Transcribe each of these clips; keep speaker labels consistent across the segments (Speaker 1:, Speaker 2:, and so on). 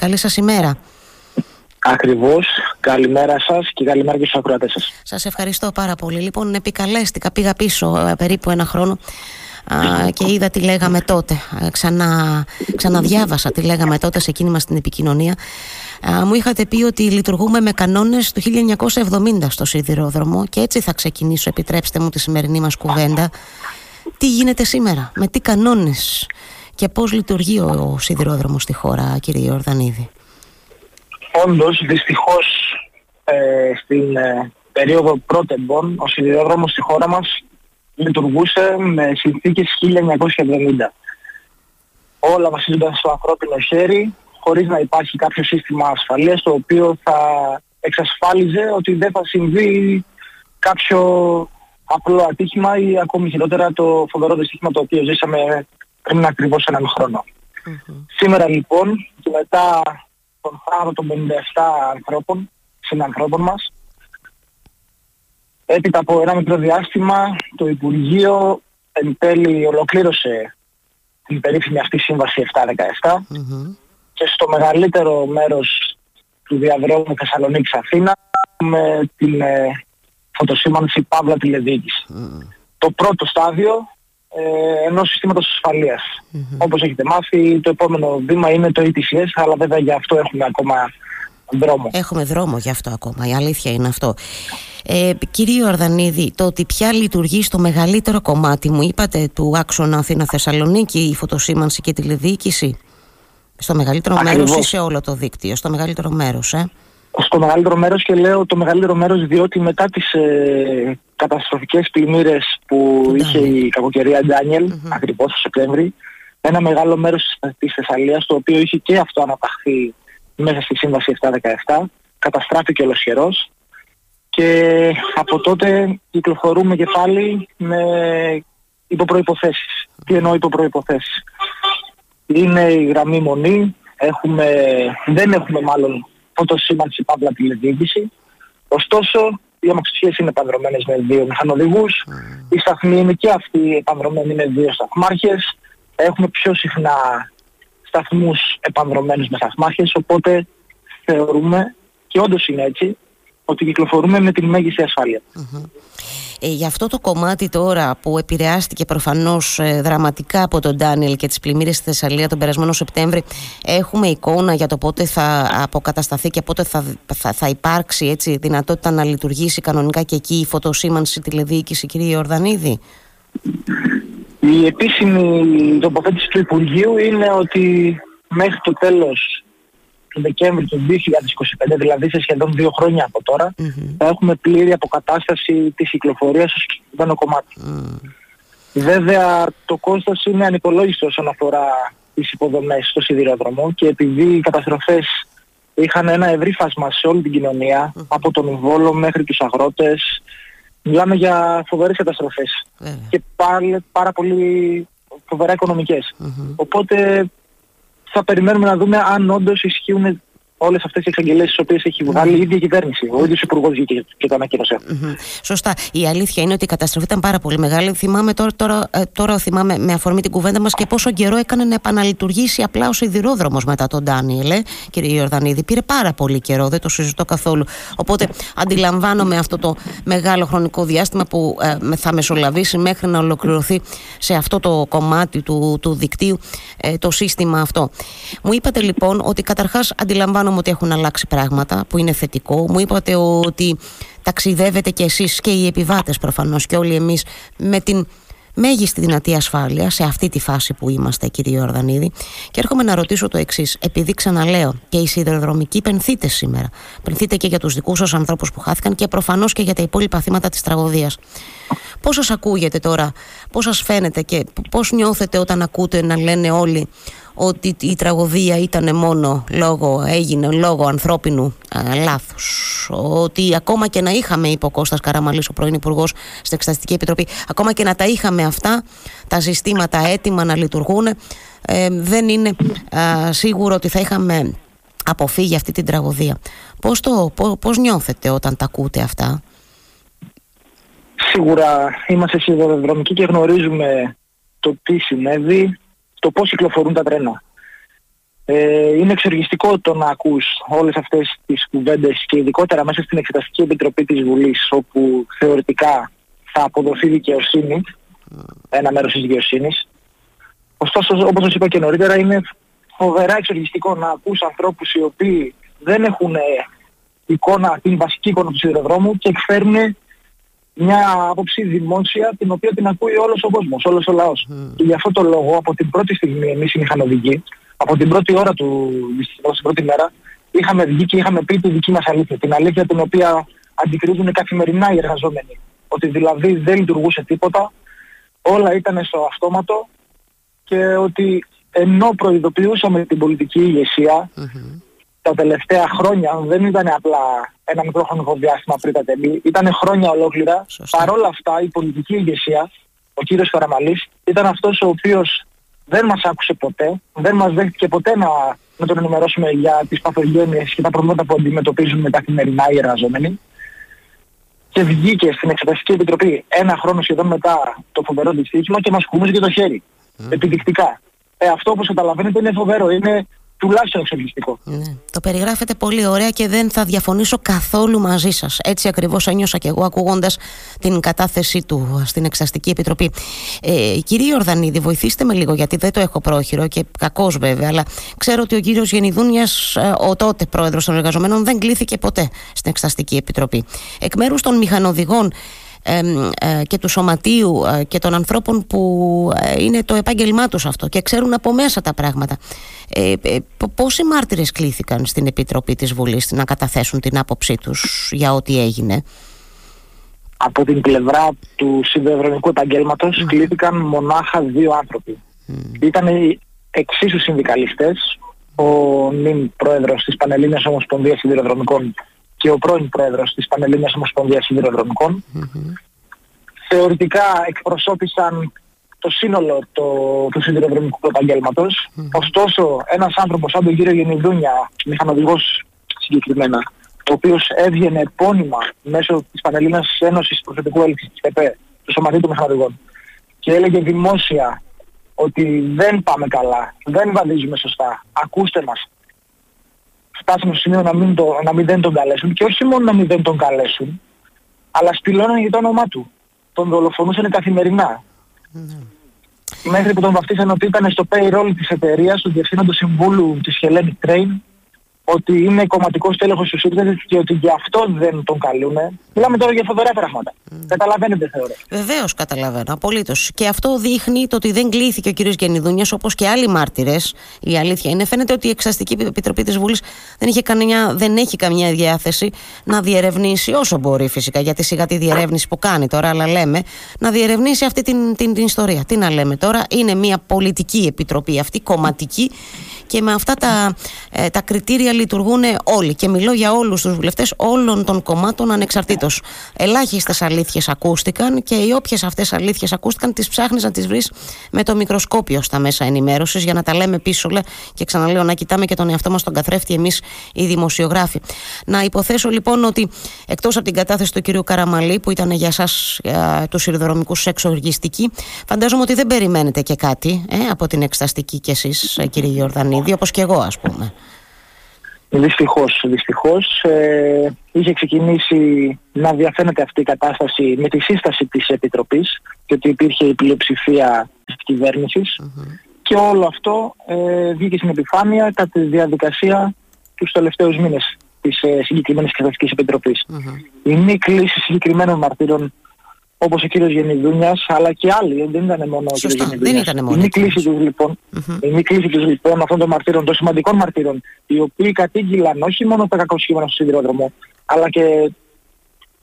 Speaker 1: Καλή σας ημέρα.
Speaker 2: Ακριβώς. Καλημέρα σας και καλημέρα και στους ακροατές σας.
Speaker 1: Σας ευχαριστώ πάρα πολύ. Λοιπόν, επικαλέστηκα, πήγα πίσω ε, περίπου ένα χρόνο και είδα τι λέγαμε τότε. Ξανα, ξαναδιάβασα τι λέγαμε τότε σε εκείνη μας την επικοινωνία. μου είχατε πει ότι λειτουργούμε με κανόνες του 1970 στο σιδηρόδρομο και έτσι θα ξεκινήσω, επιτρέψτε μου τη σημερινή μας κουβέντα. Τι γίνεται σήμερα, με τι κανόνες και πώς λειτουργεί ο σιδηρόδρομος στη χώρα, κύριε Ιορδανίδη;
Speaker 2: Όντως, δυστυχώς, ε, στην ε, περίοδο πρώτεμπων, ο σιδηρόδρομος στη χώρα μας λειτουργούσε με συνθήκες 1970. Όλα βασίζονταν στο ανθρώπινο χέρι, χωρίς να υπάρχει κάποιο σύστημα ασφαλείας το οποίο θα εξασφάλιζε ότι δεν θα συμβεί κάποιο απλό ατύχημα ή ακόμη χειρότερα το φοβερό δυστύχημα το οποίο ζήσαμε πριν ακριβώς έναν Σήμερα λοιπόν και μετά τον θάνατο των 57 ανθρώπων, συνανθρώπων μας, έπειτα από ένα μικρό διάστημα το Υπουργείο εν τέλει ολοκλήρωσε την περίφημη αυτή σύμβαση 717 και στο μεγαλύτερο μέρος του διαδρόμου Θεσσαλονίκης Αθήνα με την ε, φωτοσύμανση Παύλα τηλεδιοίκηση. Το πρώτο στάδιο ε, ενός συστήματος ασφαλείας. Mm-hmm. Όπως έχετε μάθει, το επόμενο βήμα είναι το ETCS, αλλά βέβαια για αυτό έχουμε ακόμα δρόμο.
Speaker 1: Έχουμε δρόμο για αυτό ακόμα, η αλήθεια είναι αυτό. Ε, κύριε Ορδανίδη, το ότι πια λειτουργεί στο μεγαλύτερο κομμάτι, μου είπατε, του άξονα Αθήνα-Θεσσαλονίκη, η φωτοσήμανση και η τηλεδιοίκηση. Στο μεγαλύτερο μέρος ή σε όλο το δίκτυο, στο μεγαλύτερο μέρος, ε;
Speaker 2: Στο μεγαλύτερο μέρος και λέω το μεγαλύτερο μέρος διότι μετά τις ε, καταστροφικές πλημμύρες που είχε η κακοκαιρία Ντάνιελ mm-hmm. ακριβώς το Σεπτέμβρη ένα μεγάλο μέρος της Θεσσαλίας το οποίο είχε και αυτό αναπαχθεί μέσα στη Σύμβαση 717 καταστράφηκε ολοσχερός και από τότε κυκλοφορούμε και πάλι με υποπροϋποθέσεις. Τι εννοώ υποπροϋποθέσεις; Είναι η γραμμή μονή, έχουμε, δεν έχουμε μάλλον φωτοσήμανση παύλα τηλεδιοίκηση. Ωστόσο, οι αμαξιές είναι επανδρομένες με δύο μηχανοδηγούς. Mm. Οι σταθμοί είναι και αυτοί επανδρομένοι με δύο σταθμάρχες. Έχουμε πιο συχνά σταθμούς επανδρομένους με σταθμάρχες, οπότε θεωρούμε, και όντως είναι έτσι, ότι κυκλοφορούμε με την μέγιστη
Speaker 1: ε, για αυτό το κομμάτι τώρα που επηρεάστηκε προφανώς ε, δραματικά από τον Ντάνιελ και τις πλημμύρες στη Θεσσαλία τον περασμένο Σεπτέμβρη έχουμε εικόνα για το πότε θα αποκατασταθεί και πότε θα, θα, θα υπάρξει έτσι, δυνατότητα να λειτουργήσει κανονικά και εκεί η φωτοσήμανση τηλεδιοίκηση κύριε Ιορδανίδη;
Speaker 2: Η επίσημη τοποθέτηση του Υπουργείου είναι ότι μέχρι το τέλος του Δεκέμβρη του 2025, δηλαδή σε σχεδόν δύο χρόνια από τώρα, θα έχουμε πλήρη αποκατάσταση της κυκλοφορίας στο συγκεκριμένο κομμάτι. Βέβαια το κόστος είναι ανυπολόγιστο όσον αφορά τις υποδομές στο σιδηρόδρομο και επειδή οι καταστροφές είχαν ένα ευρύ φάσμα σε όλη την κοινωνία, από τον Βόλο μέχρι τους αγρότες, μιλάμε για φοβερές καταστροφές και πάλι πάρα πολύ φοβερά Οπότε θα περιμένουμε να δούμε αν όντως ισχύουν όλες αυτές οι εξαγγελίες τις οποίες έχει βγάλει η ίδια η κυβέρνηση. Ο ίδιος υπουργός βγήκε και το ανακοίνωσε.
Speaker 1: Σωστά. Η αλήθεια είναι ότι η καταστροφή ήταν πάρα πολύ μεγάλη. Θυμάμαι τώρα, τώρα, ε, τώρα θυμάμαι με αφορμή την κουβέντα μας και πόσο καιρό έκανε να επαναλειτουργήσει απλά ο σιδηρόδρομος μετά τον Ντάνιελ, ε, κύριε Ιορδανίδη. Πήρε πάρα πολύ καιρό, δεν το συζητώ καθόλου. Οπότε αντιλαμβάνομαι αυτό το μεγάλο χρονικό διάστημα που ε, θα μεσολαβήσει μέχρι να ολοκληρωθεί σε αυτό το κομμάτι του, του δικτύου ε, το σύστημα αυτό. Μου είπατε λοιπόν ότι καταρχάς αντιλαμβάνομαι ότι έχουν αλλάξει πράγματα που είναι θετικό. Μου είπατε ότι ταξιδεύετε κι εσείς και οι επιβάτες προφανώς και όλοι εμείς με την μέγιστη δυνατή ασφάλεια σε αυτή τη φάση που είμαστε, κύριε Ορδανίδη. Και έρχομαι να ρωτήσω το εξής. Επειδή ξαναλέω και η σιδηροδρομική πενθείτε σήμερα. Πενθείτε και για τους δικούς σας ανθρώπους που χάθηκαν και προφανώς και για τα υπόλοιπα θύματα της τραγωδίας. Πώς σας ακούγεται τώρα, πώς σας φαίνεται και πώς νιώθετε όταν ακούτε να λένε όλοι ότι η τραγωδία ήταν μόνο λόγω, έγινε λόγω ανθρώπινου α, λάθους. Ότι ακόμα και να είχαμε, είπε ο Κώστας Καραμαλής, ο πρώην υπουργός στην Εξεταστική Επιτροπή, ακόμα και να τα είχαμε αυτά, τα συστήματα έτοιμα να λειτουργούν, ε, δεν είναι σίγουρο ότι θα είχαμε αποφύγει αυτή την τραγωδία. Πώς, το, πώς, νιώθετε όταν τα ακούτε αυτά;
Speaker 2: Σίγουρα είμαστε σιδηροδρομικοί και γνωρίζουμε το τι συνέβη το πώς κυκλοφορούν τα τρένα. Ε, είναι εξοργιστικό το να ακούς όλες αυτές τις κουβέντες και ειδικότερα μέσα στην Εξεταστική Επιτροπή της Βουλής όπου θεωρητικά θα αποδοθεί δικαιοσύνη, ένα μέρος της δικαιοσύνης. Ωστόσο, όπως σας είπα και νωρίτερα, είναι φοβερά εξοργιστικό να ακούς ανθρώπους οι οποίοι δεν έχουν ε, εικόνα, την βασική εικόνα του σιδηροδρόμου και εκφέρουν μια άποψη δημόσια την οποία την ακούει όλος ο κόσμος, όλος ο λαός. Mm. Και γι' αυτό το λόγο από την πρώτη στιγμή εμείς οι μηχανοδικοί, από την πρώτη ώρα του δυστυχώς, την πρώτη μέρα, είχαμε βγει και είχαμε πει τη δική μας αλήθεια. Την αλήθεια την οποία αντικρίζουν καθημερινά οι εργαζόμενοι. Ότι δηλαδή δεν λειτουργούσε τίποτα, όλα ήταν στο αυτόματο και ότι ενώ προειδοποιούσαμε την πολιτική ηγεσία, mm-hmm τα τελευταία χρόνια δεν ήταν απλά ένα μικρό χρονικό διάστημα πριν τα τέλη, ήταν χρόνια ολόκληρα. Παρ' όλα αυτά η πολιτική ηγεσία, ο κύριος Καραμαλής, ήταν αυτός ο οποίος δεν μας άκουσε ποτέ, δεν μας δέχτηκε ποτέ να, να τον ενημερώσουμε για τις παθογένειες και τα προβλήματα που αντιμετωπίζουν καθημερινά οι εργαζόμενοι. Και βγήκε στην Εξεταστική Επιτροπή ένα χρόνο σχεδόν μετά το φοβερό δυστύχημα και μας κουμούσε και το χέρι. Mm. Επιδεικτικά. Ε, αυτό όπως καταλαβαίνετε είναι φοβερό. Είναι τουλάχιστον εξοργιστικό.
Speaker 1: Ναι. Το περιγράφετε πολύ ωραία και δεν θα διαφωνήσω καθόλου μαζί σας. Έτσι ακριβώς ένιωσα και εγώ ακούγοντας την κατάθεσή του στην Εξαστική Επιτροπή. Ε, κύριε Ορδανίδη, βοηθήστε με λίγο γιατί δεν το έχω πρόχειρο και κακώ βέβαια, αλλά ξέρω ότι ο κύριος Γενιδούνιας, ε, ο τότε πρόεδρος των εργαζομένων, δεν κλήθηκε ποτέ στην Εξαστική Επιτροπή. Εκ μέρους των μηχανοδηγών, ε, και του σωματείου ε, και των ανθρώπων που ε, είναι το επάγγελμά τους αυτό και ξέρουν από μέσα τα πράγματα. Ε, πόσοι μάρτυρες κλήθηκαν στην Επιτροπή της Βουλής να καταθέσουν την άποψή τους για ό,τι έγινε;
Speaker 2: Από την πλευρά του συνδεδρομικού επαγγέλματος mm. κλήθηκαν μονάχα δύο άνθρωποι. Mm. Ήταν εξίσου συνδικαλιστές, ο νυν πρόεδρος της Πανελλήνιας Ομοσπονδίας Σιδηροδρομικών και ο πρώην πρόεδρος της Πανελλήνιας Ομοσπονδίας Σιδηροδρομικών. Mm-hmm. Θεωρητικά εκπροσώπησαν το σύνολο το, του σιδηροδρομικού επαγγέλματος. Mm-hmm. Ωστόσο, ένας άνθρωπος σαν τον κύριο Γενιδούνια, μηχανοδηγός συγκεκριμένα, ο οποίος έβγαινε επώνυμα μέσω της Πανελλήνιας Ένωσης Προσωπικού Έλξης της ΠΕΠΕ, του Σωματείου των Μηχανοδηγών, και έλεγε δημόσια ότι δεν πάμε καλά, δεν βαδίζουμε σωστά, ακούστε μας, φτάσαμε στο σημείο να μην, το, να μην δεν τον καλέσουν και όχι μόνο να μην δεν τον καλέσουν, αλλά σπηλώναν για το όνομά του. Τον δολοφονούσαν καθημερινά. Mm. Μέχρι που τον βαφτίσαν ότι ήταν στο payroll της εταιρείας του Διευθύνοντος Συμβούλου της Hellenic Train ότι είναι κομματικός τέλεχος του ΣΥΡΙΖΑ και ότι γι' αυτό δεν τον καλούν. Μιλάμε τώρα για φοβερά πράγματα. Mm. Καταλαβαίνετε θεωρώ.
Speaker 1: Βεβαίως καταλαβαίνω, απολύτως. Και αυτό δείχνει το ότι δεν κλείθηκε ο κ. Γενιδούνια όπως και άλλοι μάρτυρες. Η αλήθεια είναι, φαίνεται ότι η Εξαστική Επιτροπή της Βουλής δεν, δεν έχει καμιά διάθεση να διερευνήσει όσο μπορεί φυσικά, γιατί σιγά τη διερεύνηση που κάνει τώρα, αλλά λέμε να διερευνήσει αυτή την, την, την ιστορία. Τι να λέμε τώρα, είναι μια πολιτική επιτροπή αυτή, κομματική και με αυτά τα, ε, τα κριτήρια λειτουργούν όλοι. Και μιλώ για όλους τους βουλευτές όλων των κομμάτων ανεξαρτήτως. Ελάχιστες αλήθειες ακούστηκαν και οι όποιες αυτές αλήθειες ακούστηκαν, τις ψάχνεις να τις βρεις με το μικροσκόπιο στα μέσα ενημέρωσης για να τα λέμε πίσω λέ, και ξαναλέω να κοιτάμε και τον εαυτό μας τον καθρέφτη εμείς οι δημοσιογράφοι. Να υποθέσω λοιπόν ότι εκτός από την κατάθεση του κυρίου Καραμαλή που ήταν για εσά τους σιδηροδρομικούς εξοργιστική, φαντάζομαι ότι δεν περιμένετε και κάτι ε, από την εξεταστική κι εσείς, ε, κύριε Γιορδανίδη, όπως και εγώ ας πούμε.
Speaker 2: Δυστυχώς, δυστυχώς ε, είχε ξεκινήσει να διαφαίνεται αυτή η κατάσταση με τη σύσταση της Επιτροπής και ότι υπήρχε η πλειοψηφία της κυβερνησης και όλο αυτό ε, βγήκε στην επιφάνεια κατά τη διαδικασία τους τελευταίους μήνες της ε, συγκεκριμένης Εξεταστικής Η μη κλίση συγκεκριμένων μαρτύρων όπως ο κύριος Γενιδούνιας, αλλά και άλλοι, δεν ήταν μόνο ο κύριος Γενιδούνιας.
Speaker 1: Δεν ήταν μόνο.
Speaker 2: Η μη κλίση τους λοιπόν, mm-hmm. η μη κλίση τους λοιπόν αυτών των μαρτύρων, των σημαντικών μαρτύρων, οι οποίοι κατήγγυλαν όχι μόνο τα κακό σχήματα στο σιδηρόδρομο, αλλά και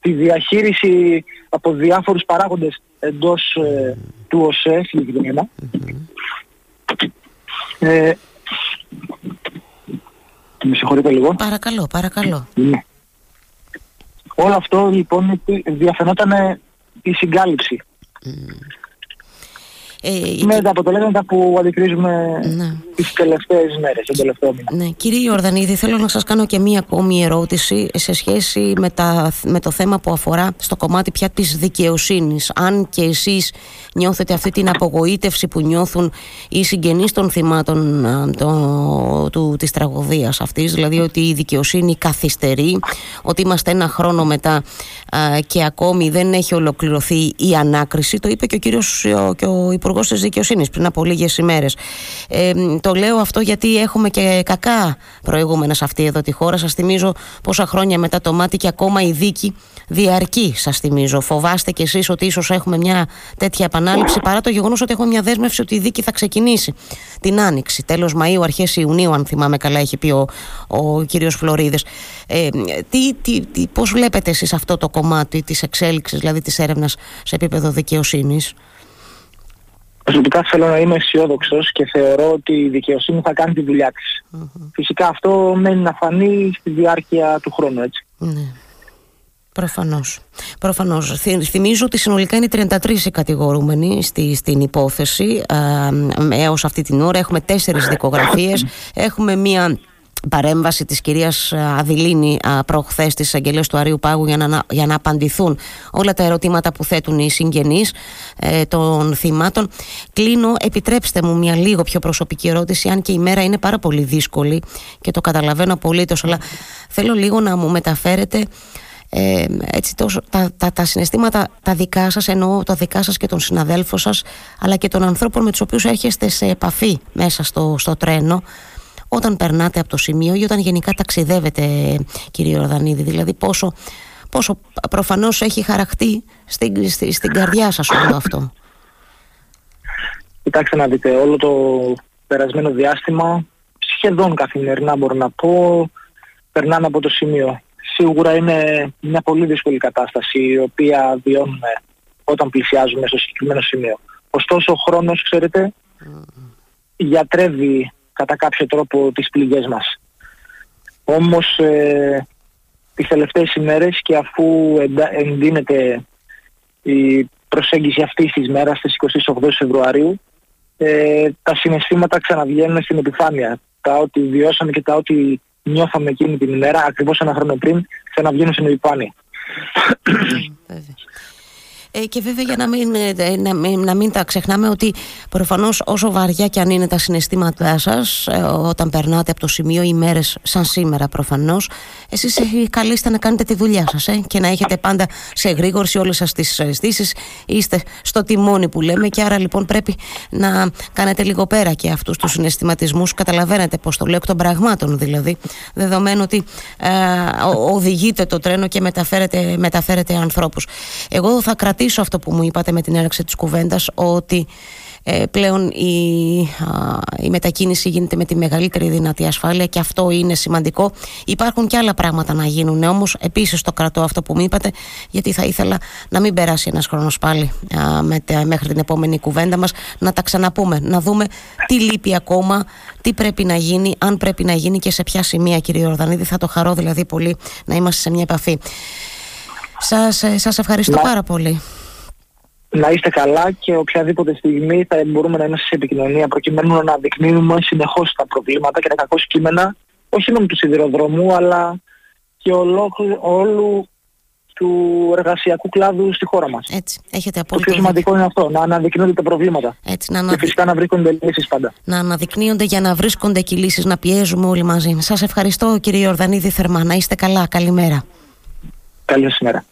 Speaker 2: τη διαχείριση από διάφορους παράγοντες εντός ε, του ΟΣΕ συγκεκριμένα. Mm-hmm. Ε, με συγχωρείτε λίγο.
Speaker 1: Παρακαλώ, παρακαλώ.
Speaker 2: Ναι. Όλο αυτό λοιπόν διαφαινόταν η συγκάλυψη. Ε, με τα αποτελέσματα που αντικρίζουμε ναι. τις τελευταίες μέρες, τον τελευταίο μήνα.
Speaker 1: Ναι. Κύριε Ιορδανίδη, θέλω να σας κάνω και μία ακόμη ερώτηση σε σχέση με, τα, με το θέμα που αφορά στο κομμάτι πια της δικαιοσύνης. Αν και εσείς νιώθετε αυτή την απογοήτευση που νιώθουν οι συγγενείς των θυμάτων το, του, της τραγωδίας αυτής, δηλαδή ότι η δικαιοσύνη καθυστερεί, ότι είμαστε ένα χρόνο μετά και ακόμη δεν έχει ολοκληρωθεί η ανάκριση, το είπε και ο κύριος και ο Υπουργός της Δικαιοσύνης πριν από λίγες ημέρες. Ε, το λέω αυτό γιατί έχουμε και κακά προηγούμενα σε αυτή εδώ τη χώρα. Σας θυμίζω πόσα χρόνια μετά το μάτι και ακόμα η δίκη διαρκεί, σας θυμίζω. Φοβάστε κι εσείς ότι ίσως έχουμε μια τέτοια επανάληψη παρά το γεγονός ότι έχουμε μια δέσμευση ότι η δίκη θα ξεκινήσει την Άνοιξη. Τέλος Μαΐου, αρχές Ιουνίου, αν θυμάμαι καλά, έχει πει ο, ο κύριος Φλωρίδης. Ε, τι, τι, τι, πώς βλέπετε εσείς αυτό το κομμάτι της εξέλιξης, δηλαδή της έρευνας σε επίπεδο δικαιοσύνης;
Speaker 2: Προσωπικά θέλω να είμαι αισιόδοξος και θεωρώ ότι η δικαιοσύνη θα κάνει τη δουλειά της. Φυσικά αυτό μένει να φανεί στη διάρκεια του χρόνου, έτσι.
Speaker 1: Ναι. Προφανώς. Προφανώς. Θυμίζω ότι συνολικά είναι 33 οι κατηγορούμενοι στη, στην υπόθεση ε, έως αυτή την ώρα. Έχουμε τέσσερις δικογραφίες. Έχουμε μία παρέμβαση της κυρίας Αδηλίνη προχθές της αγγελίας του Αρίου Πάγου για να, για να απαντηθούν όλα τα ερωτήματα που θέτουν οι συγγενείς ε, των θυμάτων. Κλείνω, επιτρέψτε μου μια λίγο πιο προσωπική ερώτηση, αν και η μέρα είναι πάρα πολύ δύσκολη και το καταλαβαίνω απολύτως, αλλά θέλω λίγο να μου μεταφέρετε ε, έτσι τόσο, τα, τα, τα συναισθήματα τα δικά σας εννοώ τα δικά σας και των συναδέλφων σας αλλά και των ανθρώπων με τους οποίους έρχεστε σε επαφή μέσα στο, στο τρένο όταν περνάτε από το σημείο ή όταν γενικά ταξιδεύετε κύριε Ορδανίδη δηλαδή πόσο, πόσο προφανώς έχει χαραχτεί στην, στην καρδιά σας όλο αυτό.
Speaker 2: Κοιτάξτε να δείτε όλο το περασμένο διάστημα σχεδόν καθημερινά μπορώ να πω περνάμε από το σημείο. Σίγουρα είναι μια πολύ δύσκολη κατάσταση η οποία βιώνουμε όταν πλησιάζουμε στο συγκεκριμένο σημείο. Ωστόσο ο χρόνος, ξέρετε, γιατρεύει κατά κάποιο τρόπο τις πληγές μας. Όμως ε, τις τελευταίες ημέρες και αφού εντείνεται η προσέγγιση αυτής της μέρας στις 28 Φεβρουαρίου ε, τα συναισθήματα ξαναβγαίνουν στην επιφάνεια. Τα ότι βιώσαμε και τα ότι νιώθαμε εκείνη την ημέρα, ακριβώς ένα χρόνο πριν, ξαναβγαίνουν στην επιφάνεια.
Speaker 1: Ε, και βέβαια για να μην, ε, να, μην, να μην τα ξεχνάμε ότι προφανώς όσο βαριά και αν είναι τα συναισθήματά σας ε, όταν περνάτε από το σημείο οι μέρες σαν σήμερα προφανώς εσείς καλείστε να κάνετε τη δουλειά σας ε, και να έχετε πάντα σε εγρήγορση όλες σας τις αισθήσεις. είστε στο τιμόνι που λέμε και άρα λοιπόν πρέπει να κάνετε λίγο πέρα και αυτούς τους συναισθηματισμούς. Καταλαβαίνετε πως το λέω εκ των πραγμάτων δηλαδή. Δεδομένου ότι ε, οδηγείτε το τρένο και μεταφέρετε, μεταφέρετε ανθρώπους. Εγώ θα κρατήσω κρατήσω αυτό που μου είπατε με την έναρξη της κουβέντας ότι ε, πλέον η, η μετακίνηση γίνεται με τη μεγαλύτερη δυνατή ασφάλεια και αυτό είναι σημαντικό. Υπάρχουν και άλλα πράγματα να γίνουν όμως επίσης το κρατώ αυτό που μου είπατε γιατί θα ήθελα να μην περάσει ένας χρόνος πάλι με, μέχρι την επόμενη κουβέντα μας να τα ξαναπούμε, να δούμε τι λείπει ακόμα, τι πρέπει να γίνει, αν πρέπει να γίνει και σε ποια σημεία κύριε Ορδανίδη θα το χαρώ δηλαδή πολύ να είμαστε σε μια επαφή. Σας, ε, σας ευχαριστώ πάρα πολύ.
Speaker 2: Να είστε καλά και οποιαδήποτε στιγμή θα μπορούμε να είμαστε σε επικοινωνία προκειμένου να αναδεικνύουμε συνεχώς τα προβλήματα και τα κακό κείμενα όχι μόνο του σιδηροδρομού αλλά και όλου του εργασιακού κλάδου στη χώρα μας.
Speaker 1: Έτσι, έχετε
Speaker 2: απόλυτο. Το πιο σημαντικό είναι αυτό, να αναδεικνύονται τα προβλήματα.
Speaker 1: Έτσι, να
Speaker 2: Και φυσικά να βρίσκονται λύσεις πάντα.
Speaker 1: Να αναδεικνύονται για να βρίσκονται και λύσεις, να πιέζουμε όλοι μαζί. Σας ευχαριστώ κύριε Ιορδανίδη θερμά. Να είστε καλά. Καλημέρα.
Speaker 2: Καλή σήμερα.